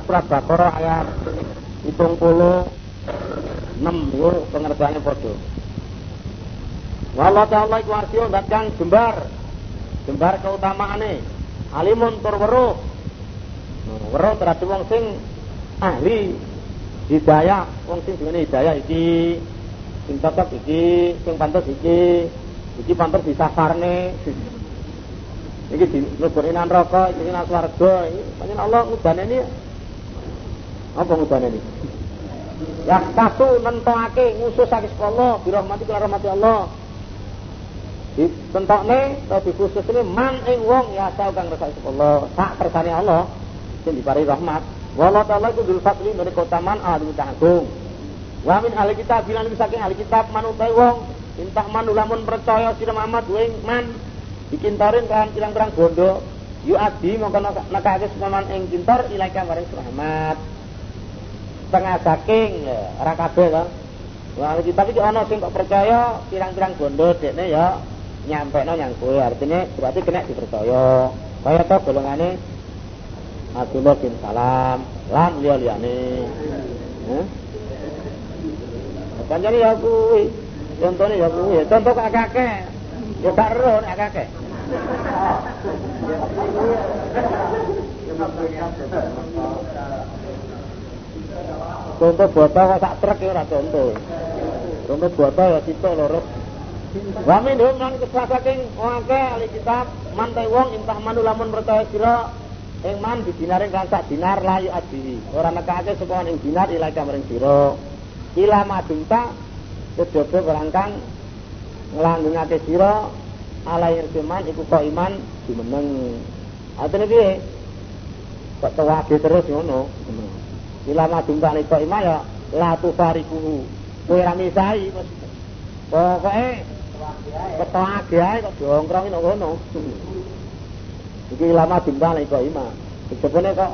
surat Baqarah ayat hitung puluh enam itu pengertiannya bodoh. Wallah ta'ala iku arsio kang jembar. Jembar keutamaane. Alimun tur weruh. Weruh terhadap wong sing ahli hidayah. Wong sing duweni hidayah iki sing tetep iki sing pantes iki iki pantes disafarne iki di leburinan rokok iki nang swarga. Iki pancen Allah ngudaneni apa ngudaneni ya tasu nentokake ngususake Allah birahmati kula rahmati Allah. Ditentokne atau dikhusus ini man ing wong ya tau kang resake Allah sak kersane Allah sing dipari rahmat. Wallahu ta'ala iku dzul fadli dari keutamaan ahli agung. Wa min ahli kitab bilan saking ahli kitab manutai wong. Intah man lamun percaya sira Muhammad wing man. Dikintarin kan pirang-pirang bondo. Yu adi mongko nekake sepaman ing kintor ilaika maring Muhammad setengah saking ya, ora kabeh to Wah, kitab iki ana sing kok percaya pirang-pirang bondo dekne ya. Nyampe no yang kue artinya berarti kena dipercaya. Kaya to golongane Abdullah bin Salam lan liya liyane eh Pancene ya kuwi contohnya ya kuwi contoh kakek ya gak ero nek kakek Contoh botol sak truk ya ora contoh. Contoh botol ya sitok loro Wa minhum lan kesasaking wong ahli kitab mantai wong intah manu lamun percaya sira ing man didinare kan sak dinar layu adi. Ora nekake sapa ing dinar ila kamring sira. Ila madunta kejaba berangkang nglanggengake sira alai iman iku kok iman dimeneng. Atene piye? Kok tewage terus ngono. Ila madunta nek iman ya la tufariku. Kowe ra misai Pokoke Ketake ae kok dongkrong nang ngono. Iki lama dimbal kok ima. Kejebone kok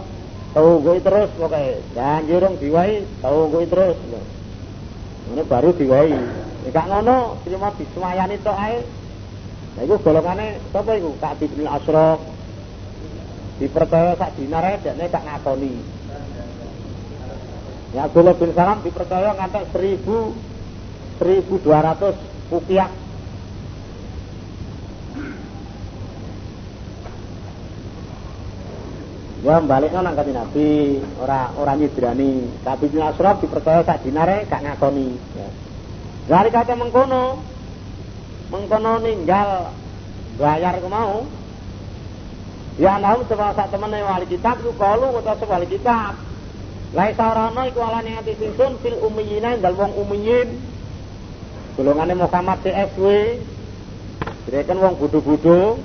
tunggu terus pokoke. Janji rong diwai tunggu terus. Ini baru diwai. Nek gak ngono terima disumayani tok ae. Lah iku golongane sapa iku? Kak bin Asraf. Dipercaya sak dinar ae dekne tak ngakoni. Ya Abdullah bin Salam dipercaya ngantek 1000 1200 rupiah Ya balik nang kanjeng Nabi, ora ora nyidrani. Tapi bin Asraf dipercaya sak dinare gak ngakoni. Ya. Dari kata mengkono, mengkono ninggal bayar ku mau. Ya naum sebab sak temene wali kitab ku kalu utawa wali kitab. Lai sarana iku alane ati singsun fil ummiyina dal wong ummiyin. Golongane Muhammad CSW. Direken wong bodho-bodho.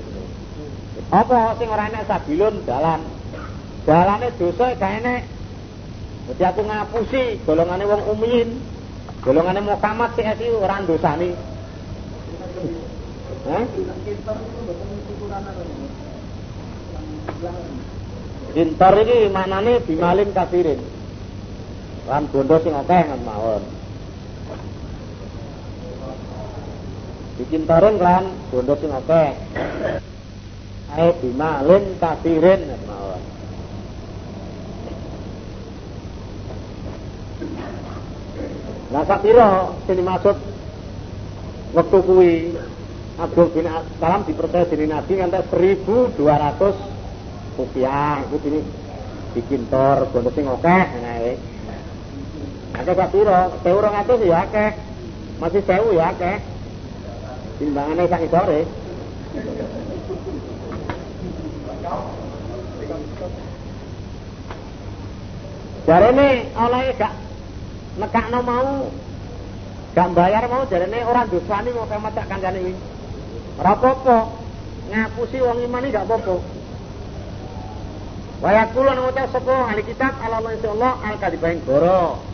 Apa sing ora enak sabilun dalan Dalane dosa gak enek. Dadi aku ngapusi golongane wong umin. Golongane Muhammad iki ora ndosani. Hah? Pintar iki maknane bimalin kafirin. Lan bondo sing akeh ngoten mawon. Dikintarin lan bondo sing akeh. Ae bimalin kafirin mawon. Lah sak pira sing dimaksud wektu kuwi Abdul bin Salam dipercaya dening Nabi nganti 1200 rupiah iku dini bikin tor bondo sing akeh. Akeh sak pira? 1200 ya akeh. Masih 1000 ya akeh. Timbangane sak isore. Jarene oleh gak nekakno mau gak bayar mau jarene orang dosani mau kayak macak kancane iki. Ora apa-apa. Ngapusi wong iman gak apa-apa. Wa yaqulu nang ucap sapa ahli kitab Allah insyaallah al kadibaing goro.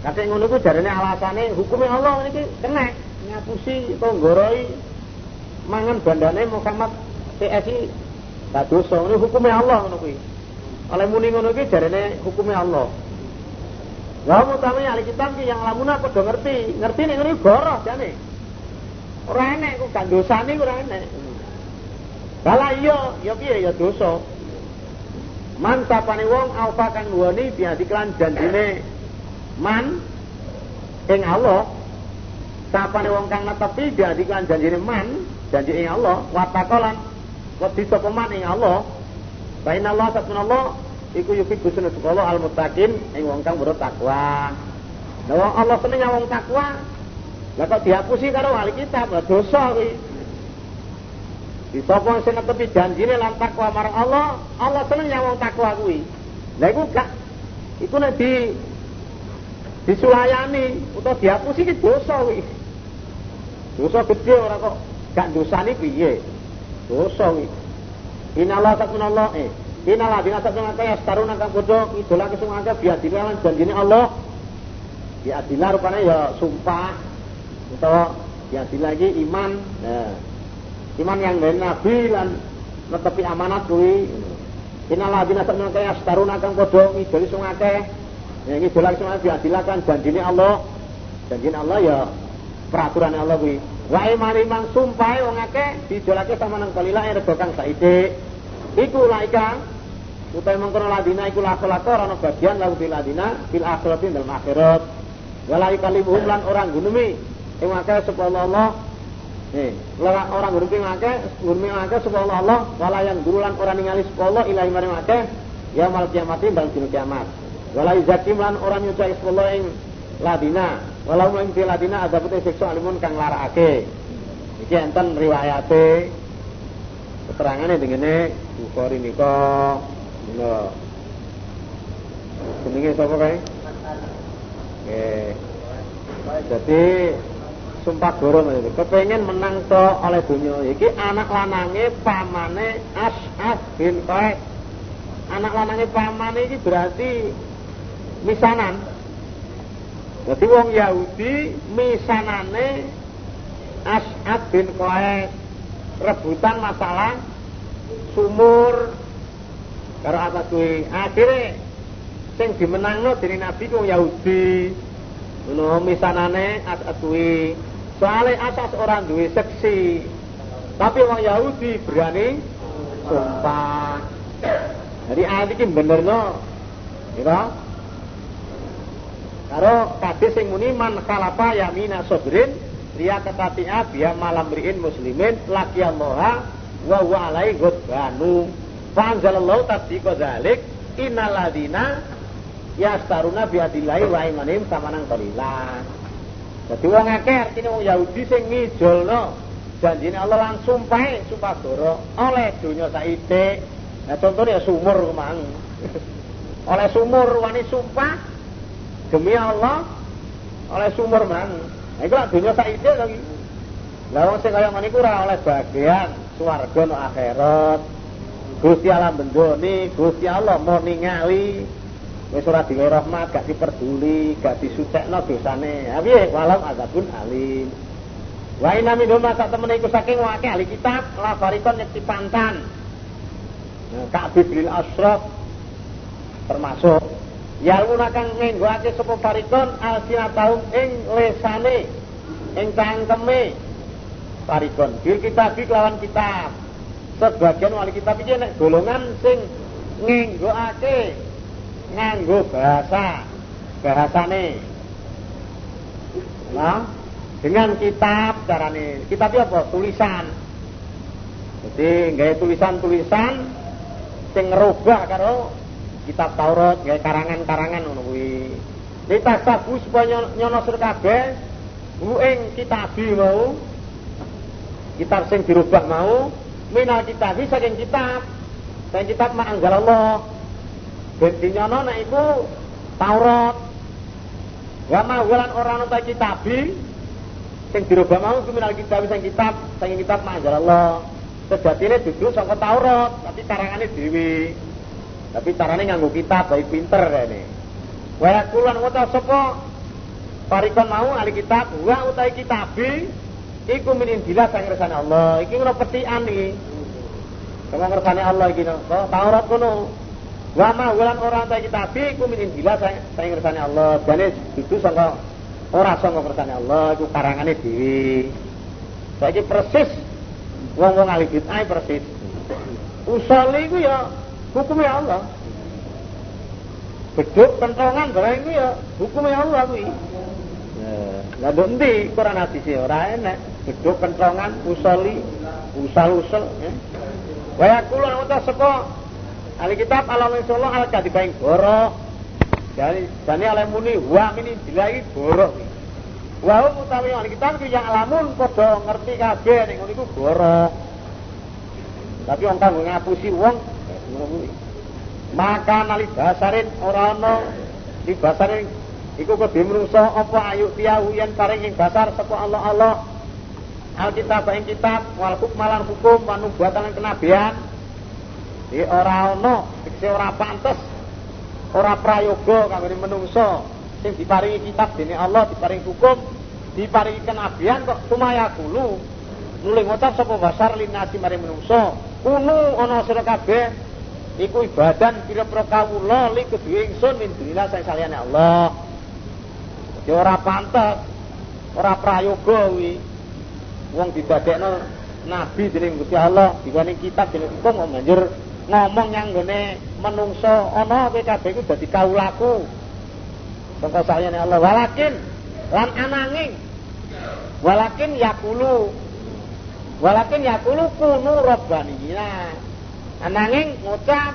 Kate ngono ku jarene alasane hukume Allah niki kena ngapusi utawa goroi mangan bandane Muhammad PSI gak dosa ini hukume Allah ngono kuwi. Oleh muni ngono iki jarene hukume Allah. Wah mutami ahli kitab ki yang lamuna padha ngerti, ngerti nek ngene goroh jane. Ora enek ku gak dosane ora enek. Kala iya, ya piye ya dosa. Man sapane wong alfa kang nuwoni biadi kelan janjine man ing Allah sapane wong kang netepi biadi kelan janjine man janji ing Allah watakolan wedi sapa man ing Allah Fa inna Allah Allah iku yuki gusun sekolah al muttaqin ing wong kang bertakwa. Lah wong Allah seneng wong takwa. Lah kok dihapusi karo wali kitab, dosa kuwi. Di sapa sing netepi janjine lan takwa marang Allah, Allah seneng nyawang takwa kuwi. Lah iku gak iku nek di disulayani utawa dihapusi iki dosa kuwi. Dosa gede ora kok gak dosane piye? Dosa kuwi. Inallah Allah eh Inallah dina sakjane kaya staruna kang padha idolake sing akeh biadile lan janjine Allah. Biadile rupane ya sumpah utawa biadile lagi iman. Nah, Iman yang dari Nabi lan netepi amanat kuwi. Innalah bina sakjane kaya staruna kang padha ngidoli sing akeh. Ya sing akeh diadilakan janjine Allah. Janjine Allah ya peraturan Allah kuwi. Wa imani mang sumpah wong akeh dijolake sama nang kalila rego kang saithik. Iku laika utai mengkono ladina iku lakolako ana bagian lahu bil ladina fil akhirati dalam akhirat. Wala ikalimuhum lan orang gunumi ing akeh sapa Allah Eh, orang guru ping akeh, guru ping akeh sapa Allah wala yang gurulan orang ningali Allah ilahi maring akeh ya mal kiamatin dan dina kiamat. Wala izakim lan orang nyucai sapa Allah ing ladina, walau ing ladina ada putih siksa alimun kang larakake. Iki enten riwayate keterangane dengene Bukhari nika. Lho. Jenenge sapa kae? Nggih. Jadi sumpah goro kepengen menang to oleh dunia iki anak lanange pamane As'ad bin Qais anak lanange pamane iki berarti misanan jadi wong Yahudi misanane As'ad bin Qais rebutan masalah sumur karo atas kuwi akhire sing dimenangno Nabi ku Yahudi ngono misanane As'ad kuwi Soalnya asas orang duwe seksi. Tapi orang Yahudi berani sumpah. Jadi ayat ini bener no. Gitu? Karo kabeh sing muni man kalapa yamina sabrin liya ketatia biya malam riin muslimin laki Allah wa huwa alai ghadbanu. Fa anzalallahu tasdiqa dzalik innal ladina yastaruna biadillahi wa imanim samanan qalila. Jadi wong akeh artine wong Yahudi sing ngijolno janjine Allah langsung pae sumpah doro oleh dunia saithik. Nah contohnya sumur kemang. oleh sumur wani sumpah demi Allah oleh sumur mang. Nah iku lak dunia saithik lagi. Lah wong sing ora oleh bagian swarga no akhirat. Gusti Allah bendoni, Gusti Allah mau ningali Wis ora diwe rahmat, gak diperduli, gak disucekno dosane. Ha piye? Azabun alim. Wa inna minhum sak temene iku saking wake ahli kitab la farikon yakti pantan. Nah, bil asraf termasuk Yaluna kang ngenggoake sapa farikon alsinatahum ing lesane ing cangkeme farikon bil kitab kelawan kitab. Sebagian wali kitab iki nek golongan sing ngenggoake nganggo bahasa bahasane. Nah dengan kitab carane. Kitab apa? Tulisan. Jadi gaya tulisan-tulisan sing ngerubah karo kitab Taurat gaya karangan-karangan ngono kuwi ditasabu supaya nyono sur kabeh ing kitabi mau kitab sing dirubah mau minal kitabi saking kitab saking kitab ma'anggal Allah Ben dinyono nek iku Taurat. Wa ma walan ora ana kitabi sing dirubah mau ku minal kitab sing kitab sing kitab Allah. Sejatine dudu saka Taurat, tapi karangane dhewe. Tapi carane nganggo kitab baik pinter rene. Wa kulan wata sapa parikon mau ahli kitab wa utai kitabi iku minin bila sang ngersane Allah. Iki ngono petikan iki. Sama ngersane Allah iki no. Taurat kono. Wa ma wulan ora ta kitab iku min indillah saya ngersane Allah. Jane itu sangka ora sangka ngersane Allah iku karangane dhewe. Saiki persis wong-wong ahli bid'ah persis. Usul iku ya hukumnya Allah. Beduk kentongan barang ini ya hukumnya Allah kuwi. Lah nduk endi Quran hadis e ora enak. Beduk kentongan usali usal-usal ya. Wa yaqulu ana sapa ahli kitab alam insyaallah al kadibaing goro. Jadi jane oleh muni wa ini dilai goro. Wa utawi ahli kitab yang alamun padha ngerti kabeh ning ngono iku goro. Tapi wong kanggo ngapusi wong maka nali basarin ora ana. Di basarin iku kudu menungso apa ayu tiyahu yen paring ing basar sapa Allah Allah Alkitab ing kitab wal hukmalan hukum wa nubuatan kenabian. Di ora ana ora pantes ora prayoga kanggo menungso. Sing diparingi kitab dene Allah diparingi hukum diparingi kenabian kok tumaya kulu nuling ngucap sapa basar linasi maring menungso. Kunu ana sira kabeh iku ibadan pira-pira kawula li kedue ingsun min dunillah saliyane Allah. Ya ora pantes, ora prayoga kuwi. Wong didadekno nabi dening Gusti Allah, dibanding kitab dening hukum banjur ngomong yang gone menungso ana kowe kabeh iku dadi kawulaku. Sangka saliyane Allah walakin lan ananging walakin yakulu walakin yakulu kunu rabbaniyina Ananging ngucap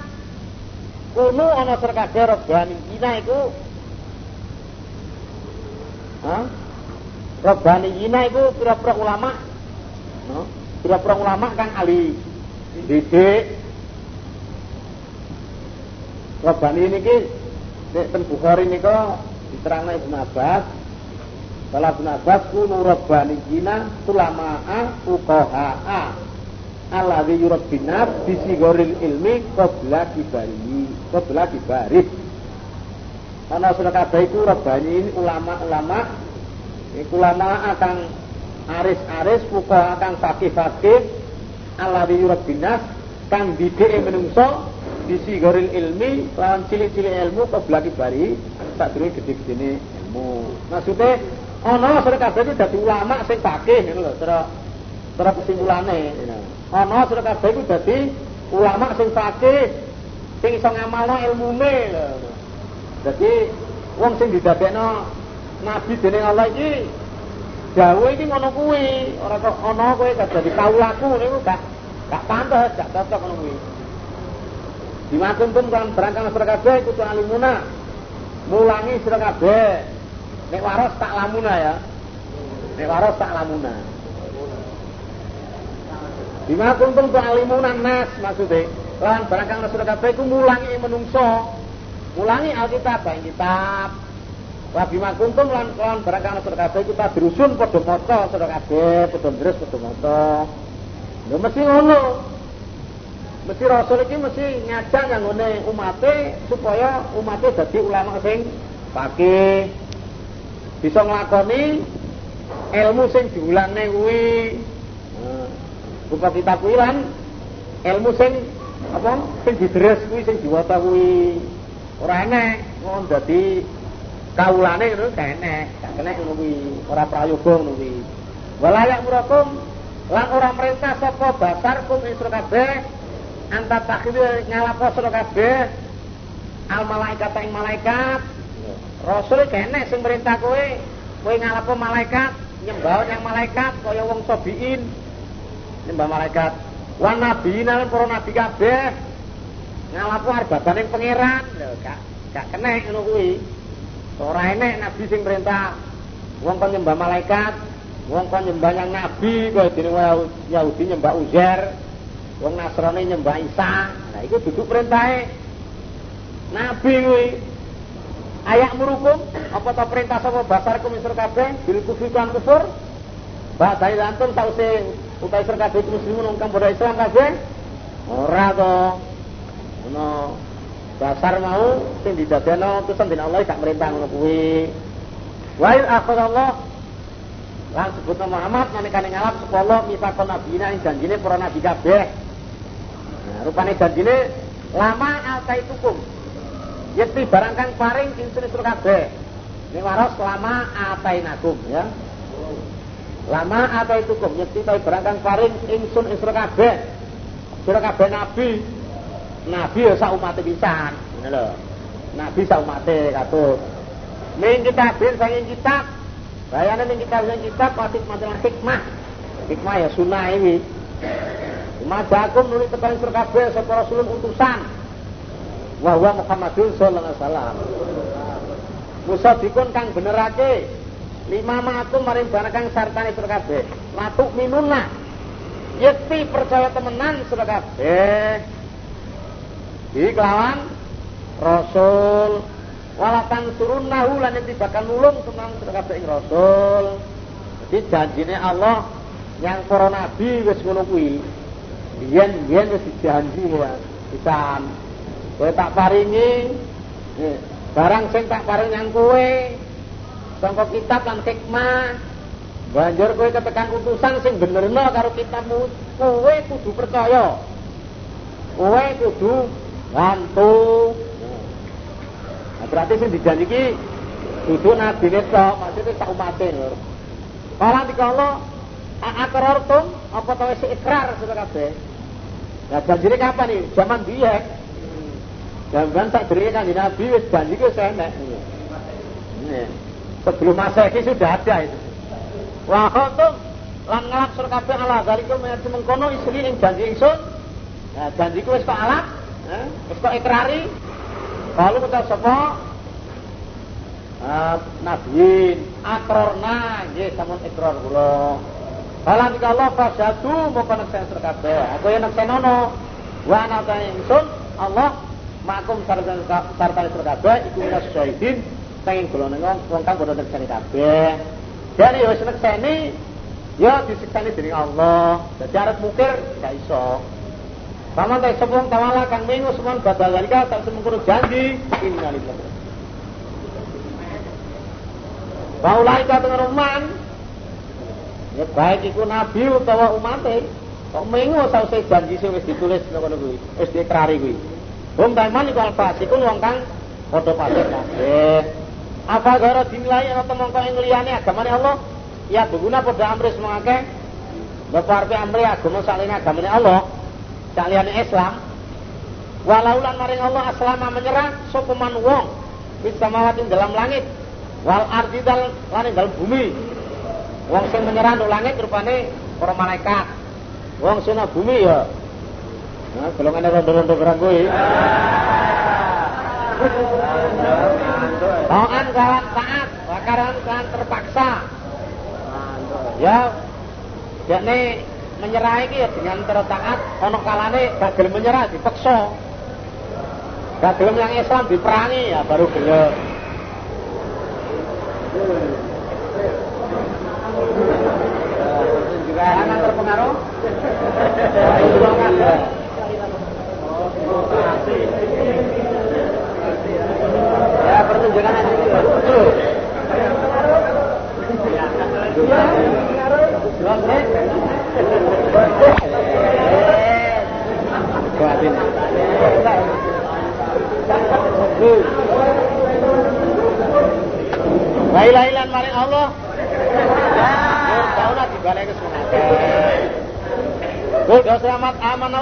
kunu ana kabeh robani ina iku. Ha robani ina iku pira-pira ulama. No pira-pira ulama kang ahli didik. Robani niki nek ten Bukhari nika diterangna Ibnu Abbas. Salah Ibnu Abbas kunu robani ina ulama'a fuqaha'a alladzi yurabbina goril ilmi qabla kibari qabla kibaris ana sudah kabeh iku rebani ulama-ulama ulama akan aris-aris fuka akan fakih-fakih alladzi yurabbina kang didik menungso goril ilmi lawan cilik-cilik ilmu qabla kibari sadurunge gede-gedene ilmu. Maksudnya ana sudah kabeh itu dadi ulama sing fakih ngono lho cara cara kesimpulane ana kabeh iku dadi ulama sing fakih sing iso ngamalno ilmune lho dadi wong sing didadekno nabi dening Allah iki dawuh iki ngono kuwi. Ora kok ana kowe dadi kaulaku niku gak gak pantes gak cocok ngono kuwi. Dimaksud pun kan berangkat sira kabeh kudu alimuna mulangi sira kabeh. Nek waras tak lamuna ya. Nek waras tak lamuna Bima kuntum tu'alimunan nas maksudnya. Lan barang kang Rasul kabeh iku mulangi menungso. Mulangi Alkitab bae kitab. Wa bima kuntum lan lan barang kang Rasul kabeh kita berusun padha maca sira kabeh, padha ndres padha maca. Lho mesti ngono. Mesti Rasul iki mesti ngajak nggone umate supaya umate dadi ulama sing pakai bisa nglakoni ilmu sing diulangne kuwi. Rupa kita kuwi lan ilmu sing apa? Sing didres kuwi sing diwaca kuwi. Ora enek wong dadi kaulane ngono gak enek gak kena ngono kuwi. Ora prayoga ngono kuwi. Walayak murakum lan ora perintah sapa basar kum isra kabeh anta takhir ngalapo sira kabeh al malaikat ing malaikat. Rasul kene sing perintah kowe kowe ngalapo malaikat nyembah yang malaikat kaya wong sobiin nyembah malaikat. Wan nabi lan para nabi kabeh. Ngalapu arbabane pangeran. Lho gak gak kena ngono kuwi. Ora enek nabi sing perintah. Wong kon nyembah malaikat wong kon nyembah yang nabi kaya dene Yahudi nyembah Uzair wong Nasrani nyembah Isa. Nah iku duduk perintahe. Nabi kuwi ayak murukum apa ta perintah sapa basar kumisur kabeh? Bil kufri kufur? Dari antum tau utai sir kabeh muslimun wong bodoh Islam kabeh? Ora to. Ono dasar mau sing didadekno utusan dening Allah gak merintah ngono kuwi. Wa il Allah lan sebut Muhammad nalikane ngalap sapa Allah misakon nabina ing janjine para nabi kabeh. Nah, rupane janjine lama altai tukum. Yekti barang kang paring ingsun kabeh. Ning waras lama atainakum ya lama atau itu kum nyekti tapi berangkang paring ingsun isra kabeh? Sira nabi. Nabi ya sak umate pisan. Ngono nabi sak umate katut ning kitabin saking kitab. Bayane ning kitab sing kitab pasti hikmah. Hikmah ya sunah ini Majakum nulis kepada sur kabeh sapa rasulun utusan. Wa huwa Muhammadun sallallahu alaihi wasallam. Musadikun kang benerake lima makum maring barang kang sartane sur kabeh. Latuk minunna yakti percaya temenan sur kabeh. Iki kelawan rasul. Walatan surunnahu lan bakal nulung tenan sur kabeh ing rasul. Jadi janjine Allah yang para nabi wis ngono kuwi. Biyen-biyen wis dijanji ya. Pisan. Kowe tak paringi barang sing tak paring yang kowe sangka kitab lan hikmah banjur kowe ketekan utusan sing benerno karo kitabmu kowe kudu percaya kowe kudu bantu nah, berarti sing dijanji iki kudu nabi tok maksudnya sak umate lho Kalau dikala akrartum apa tau wis ikrar sudah kabeh. Nah janjine kapan nih? Zaman biyen. Zaman tak beri kan Nabi wis janji. Ini. Sebelum Masehi sudah ada itu. Wa khatum lan ngalak sur kabeh ala zalikum mengerti mengkono istri ing janji ingsun. Nah janji ku wis kok alak, eh? wis ikrari. Kalau kita sapa Uh, nabiin akrorna nggih sampun ikrar kula Halan jika Allah fasadu mau konek saya terkabe. Aku yang nono. Wa ana ingsun Allah makum sarta sarta terkabe iku minas sanging golongan wong kang padha nekseni kabeh. Jadi wis nekseni ya disiksani dening Allah. Dadi arep mukir gak iso. Paman tak sepung tawala kang minggu semuan badal dalika tak semengkono janji innalillahi. Baulaika dengan rumah Ya baik iku nabi utawa umate. Kok mengu sause janji sing wis ditulis ngono kuwi, wis diikrari kuwi. Wong taman iku alfasikun wong kang padha fasik kabeh. Apa gara dinilai ana temongko ing liyane agamane Allah? Ya berguna pada amri semangake. Bapak arep amri agama salene agamane Allah. Saliyane Islam. Walau lan maring Allah aslama menyerah sapa man wong bisa samawati dalam langit wal ardi dal lan dalam bumi Wong sing menyerah untuk langit rupane para malaikat. Wong sing bumi ya. Nah, golongan rondo-rondo gerang kuwi. Taat kawan taat, bakaran kan terpaksa. Ya, yakni menyerah iki ya dengan tertaat ana kalane gak gelem menyerah dipaksa. Gak gelem yang Islam diperangi ya baru gelem. Jangan terpengaruh.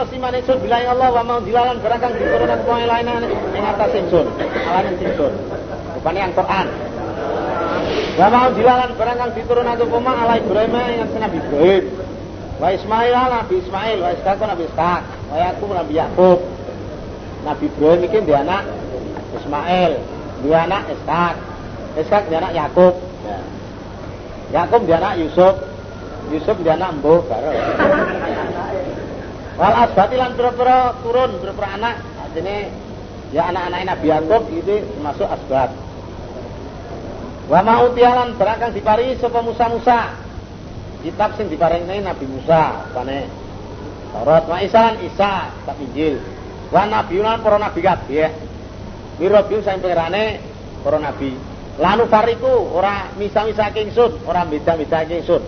siman ingsun bilahi Allah wa mau dilalan barang kang diturunan poin lain ing atas ingsun. Alanan ingsun. Rupane yang Quran. Wa mau dilalan barang kang diturunan apa ma ala Ibrahim atas Nabi Ibrahim. Wa Ismail Nabi Ismail, wa Ishaq Nabi Ishaq, wa Yakub Nabi Yakub. Nabi Ibrahim iki dia anak Ismail, dia anak Ishaq. Ishaq dia anak Yakub. Ya. Yakub dia anak Yusuf, Yusuf dia anak karo. Wal asbati lan pira-pira turun pira-pira anak, artinya ya anak-anak Nabi Yakub itu termasuk asbat. Wa mau tialan barang diparingi sapa Musa Musa. Kitab sing diparingi Nabi Musa, pane Taurat wa Isa Isa tak Injil. Wa nabi lan para nabi kabeh. Mirabiu sing pengerane para nabi. Lalu fariku ora misa-misa ingsun, ora beda-beda ingsun.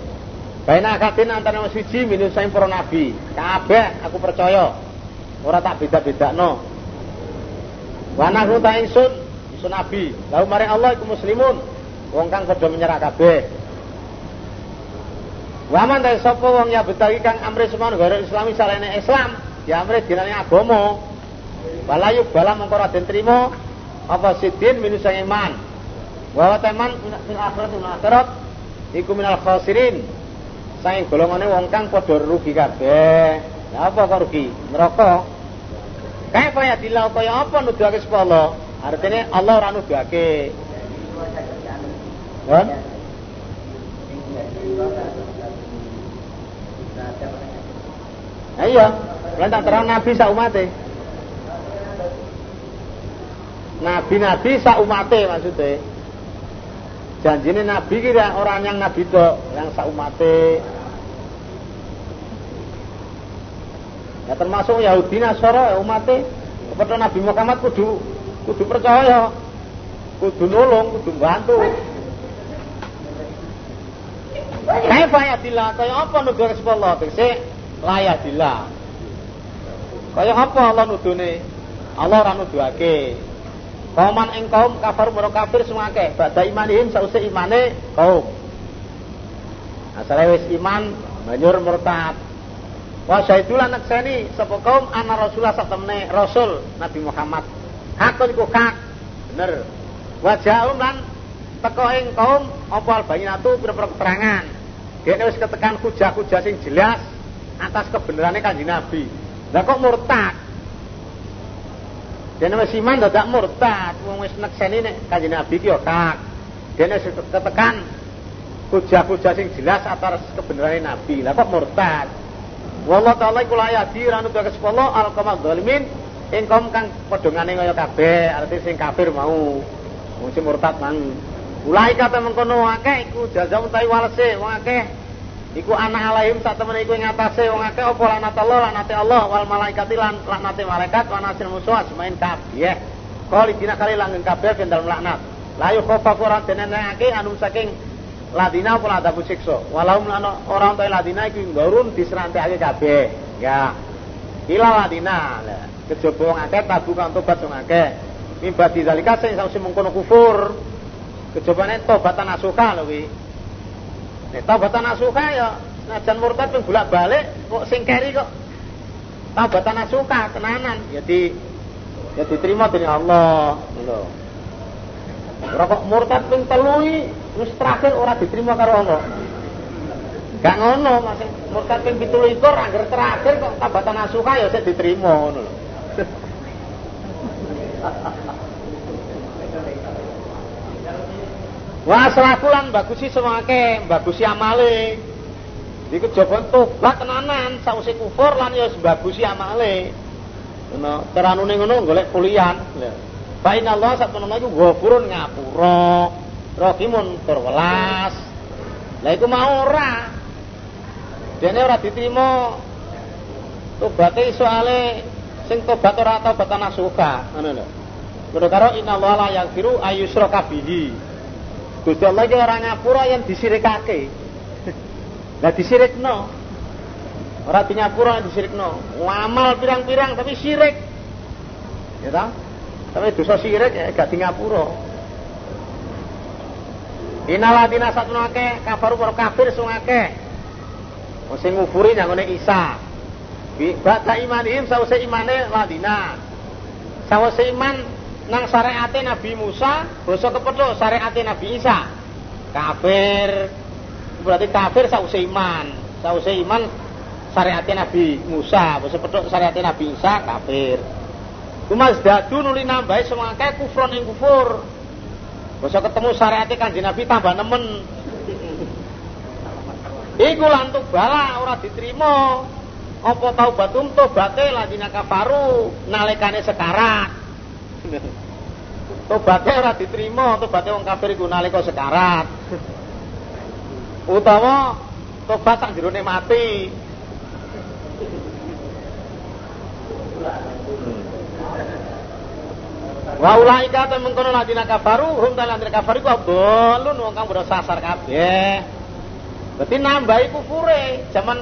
Baina akatin antara wong siji minus saing para nabi. Kabeh aku percaya. Ora tak beda-bedakno. Wa nahu ta ingsun, ingsun nabi. Lalu mari Allah iku muslimun. Wong kang padha menyerah kabeh. Waman ta sapa wong ya betaki kang amri semana negara Islami salene Islam, ya amri dinane agama. Walayu bala mengko den apa sidin minus sang iman. Wa teman min akhirat min akhirat iku minal khasirin. Saking golongane wong kang padha rugi kabeh. Ya apa kok rugi? Neraka. Kayak ya dilau kaya apa nuduhake sapa Allah? Artinya Allah ora nuduhake. Kan? Ayo, lan tak terang nabi sak umate. Nabi-nabi sak umate maksudnya. Janjine nabi kira orang yang nabi itu yang sak umate. Ya termasuk Yahudi Nasara ya umate kepada Nabi Muhammad kudu kudu percaya, kudu nolong, kudu bantu. Kaifa yadillah kaya apa nuduh Allah tegese layadillah. Kaya apa Allah nuduhne? Allah ora nuduhake. Kauman ing kaum kafir muro kafir semua akeh, badha imanihim sause imane kaum. Asale wis iman banjur murtad. Wa syaidulan naksani sapa kaum ana rasulullah satemene rasul Nabi Muhammad. Hakun iku hak. Bener. Wa ja'um lan teko ing kaum apa albayinatu pira-pira keterangan. Dene wis ketekan hujah-hujah sing jelas atas kebenarannya kanjeng Nabi. Lah kok murtad? Dene wis iman dadak murtad, wong wis nekseni nek kanjeng Nabi ki yo kak. Dene wis ketekan hujah-hujah sing jelas atas kebenarannya Nabi. Lah kok murtad? Wallahu taala iku la yadi ranu ka sepolo al qamal zalimin ing kaum kang padha ngane kaya kabeh, arti sing kafir mau. Wong sing murtad mang. Ulai kata mengkono akeh iku jazaa'un ta'i walase wong akeh iku anak alaihim sak temen iku ing atase wong akeh apa lanat Allah lanate Allah wal malaikati lan laknate malaikat wa nasil musuh asmain kabeh. Kali dina kali langgeng kabeh ben dalem laknat. La khofa Quran denenake anu saking ladina apa adabu siksa. Walau lano orang tua ladina iku ngurun diserantekake kabeh. Ya. Ila ladina. Kejaba wong akeh tabu kan tobat wong akeh. Mimba dizalika sing sing mengkono kufur. Kejabane tobatan asuka lho tobatan asuka ya senajan murtad pun bolak-balik kok sing keri kok tobatan asuka tenanan ya di ya diterima dening Allah lho. Ora kok murtad ping telu wis terakhir ora diterima karo Allah. Gak ngono, masih murtad ping 17 angger terakhir kok tabatan asuka ya sik diterima ngono lho. Wah, selaku lan bagusi semake, bagusi amale. Iku jaba tobat tenanan sause kufur lan ya bagusi amale. Ngono, teranune ngono golek kuliah. Fa inna Allah satuna iku ghafurun ngapura. Rahimun tur welas. Lah iku mau ora. Dene ora diterima tobaté soale sing tobat ora tobatan nasuka, ngono lho. Ngono karo inna Allah la yaghfiru ayyusraka bihi. Gusti Allah iki ora ngapura yang disirikake. Lah disirikno. Ora dinyapura disirikno. Ngamal pirang-pirang tapi sirik. Ya ta? Tapi dosa sirik ya gak di ngapura. Inaladina satu nake kafaru para kafir sing akeh. Sing ngufuri nyangone Isa. Bi bata imanihim sause imane ladina. Sause iman nang syariate Nabi Musa, basa kepethuk syariate Nabi Isa. Kafir. Berarti kafir sause iman. Sause iman syariate Nabi Musa, basa kepethuk syariate Nabi Isa kafir. Kumas dadu nuli nambahi semangke kufron ing kufur. Basa ketemu syariate Kanjeng Nabi tambah nemen. Iku lantuk bala ora diterima. Apa taubatum tobaté ladina kafaru nalikane sekarat. Tobatnya ora diterima, tobatnya wong kafir iku nalika sekarat. Utawa tobat sak jerone mati. Wa ulaika ta mengkono ladina kafaru hum ladina kafaru ku abdolun wong kang sasar kabeh. Berarti nambahi kufure zaman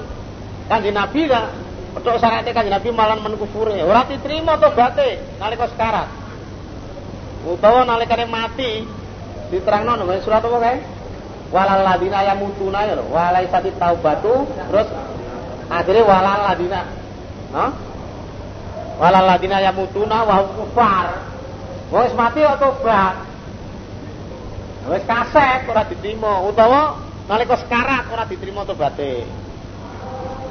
Kanjeng Nabi lah Petuk syaratnya kanjeng Nabi malah menkufure. Ora diterima tobaté nalika sekarat. Utawa nalikane mati diterangno nang surat apa kae? Walal ladina yamutuna ya lho. Walai sati taubatu terus akhirnya walal ladina. Hah? walal ladina yamutuna wa kufar. Wis mati kok tobat. Wis kaset ora diterima utawa nalika sekarat ora diterima tobaté.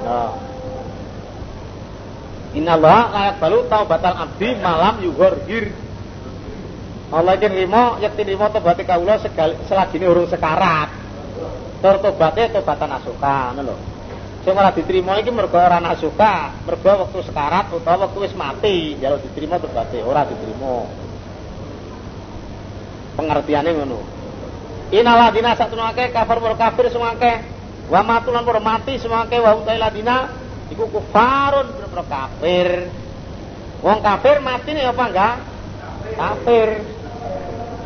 Nah. Inna Allah layak balu taubatal abdi malam yughorgir. Allah iki limo yakti limo tobaté kawula selagine urung sekarat. Tur tobaté tobatan asuka ngono lho. Sing ora diterima iki mergo ora nasuka, mergo wektu sekarat utawa wektu wis mati, jaluk diterima tobaté ora diterima. Pengertiane ngono. Inala dina satu akeh kafir wal kafir semua akeh. Wa matulan para mati semua akeh wa utai ladina iku kufarun bener kafir. Wong kafir mati nih apa enggak? Kafir.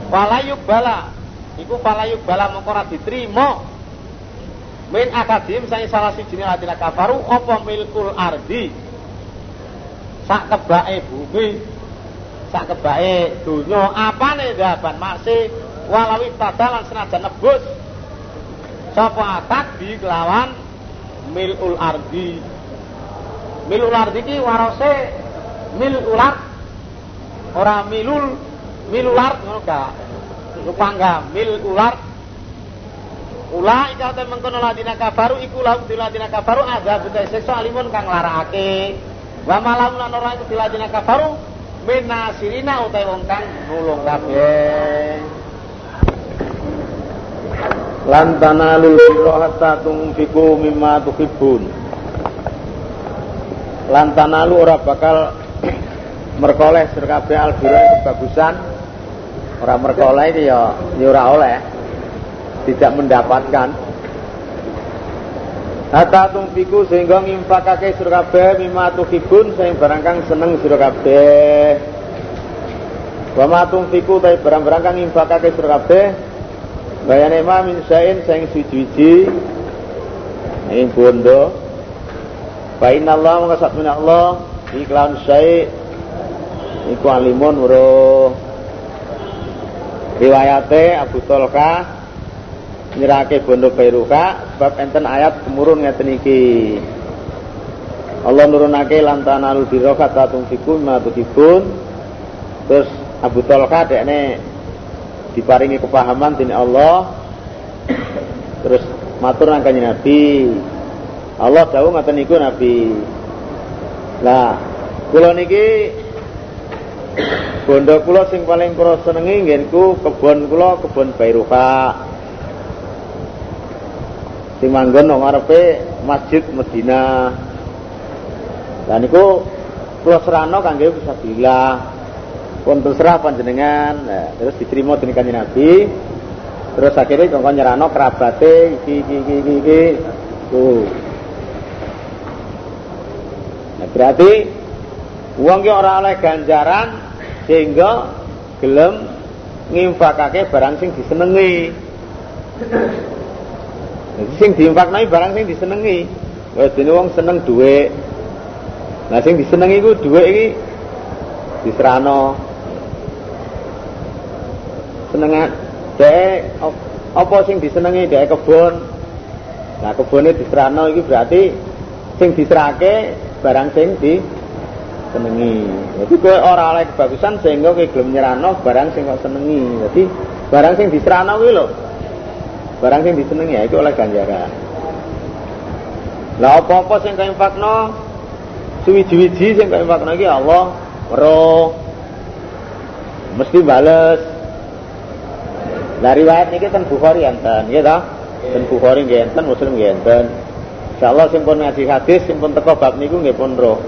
Walayuk bala. Iku walayuk bala mongko ora diterima. Min akadim saya salah siji ladina kafaru apa milkul ardi. Sak kebake bumi. Sak kebake donya apane daban masih walawi tadalan senajan nebus sapa atak di kelawan milul ardi milul ardi ki warose mil ular ora milul milular ngono ga lupa enggak mil ular Ula ika te mengkono ladina kafaru iku lahu ladina kafaru ada budaya seksa alimun kang larakake. Wa malam lan ora iku ladina kafaru minasirina utai wong kang nulung kabeh. Lan tanalul birra hatta tunfiqu mimma tuhibbun. Lan tanalu ora bakal merkoleh sir kabeh albira kebagusan. Ora merkoleh iki ya. Ya ora oleh. Tidak mendapatkan. Hatta tumpiku sehingga ngimpakake sira kabeh mimma tuhibun sing barang seneng sira kabeh. Wa ma tumpiku ta barang-barang kang ngimpakake sira bayane ma min suci-suci ing bondo. Fa inna Allah maka Allah iklan syai. Iku alimun weruh riwayate Abu Tolka nyerake bondo Bairuka sebab enten ayat kemurun ngeten iki. Allah nurunake lantana lu birra ta tunfiku ma tuhibun. Terus Abu Talha dekne diparingi kepahaman dening Allah. Terus matur nang kanjeng Nabi. Allah dawuh ngaten niku Nabi. Lah, kula niki bondo kula sing paling kula senengi nggenku kebon kula kebon Bairuka sing manggon nang ngarepe Masjid Medina. Lah niku kula serano kangge fisabilillah. Pun terserah panjenengan, nah, terus diterima dening Kanjeng Nabi. Terus akhirnya kongkon nyerano kerabate iki iki iki iki. iki. Tuh. Nah, berarti wong ki ora oleh ganjaran sehingga gelem nginfakake barang sing disenengi. Jadi sing diinfaknai barang sing disenengi. Wes dene wong seneng dhuwit. Nah sing disenengi iku dhuwit iki diserano. Senengan dhek apa sing disenengi dhek kebon. Nah kebone diserano iki berarti sing diserake barang sing di senengi. Jadi kowe ora oleh kebagusan sehingga kowe gelem nyerano barang sing kok senengi. Jadi barang sing diserano kuwi lho. Barang yang disenengi ya itu oleh ganjaran. Lah apa-apa sing kaya infakno suwiji-wiji sing kaya infakno iki Allah weruh. Mesti bales. Dari riwayat niki ten Bukhari enten nggih ta? Ten Bukhari nggih enten Muslim nggih enten. Insyaallah sing pun ngaji hadis sing pun teko bab niku nggih pun roh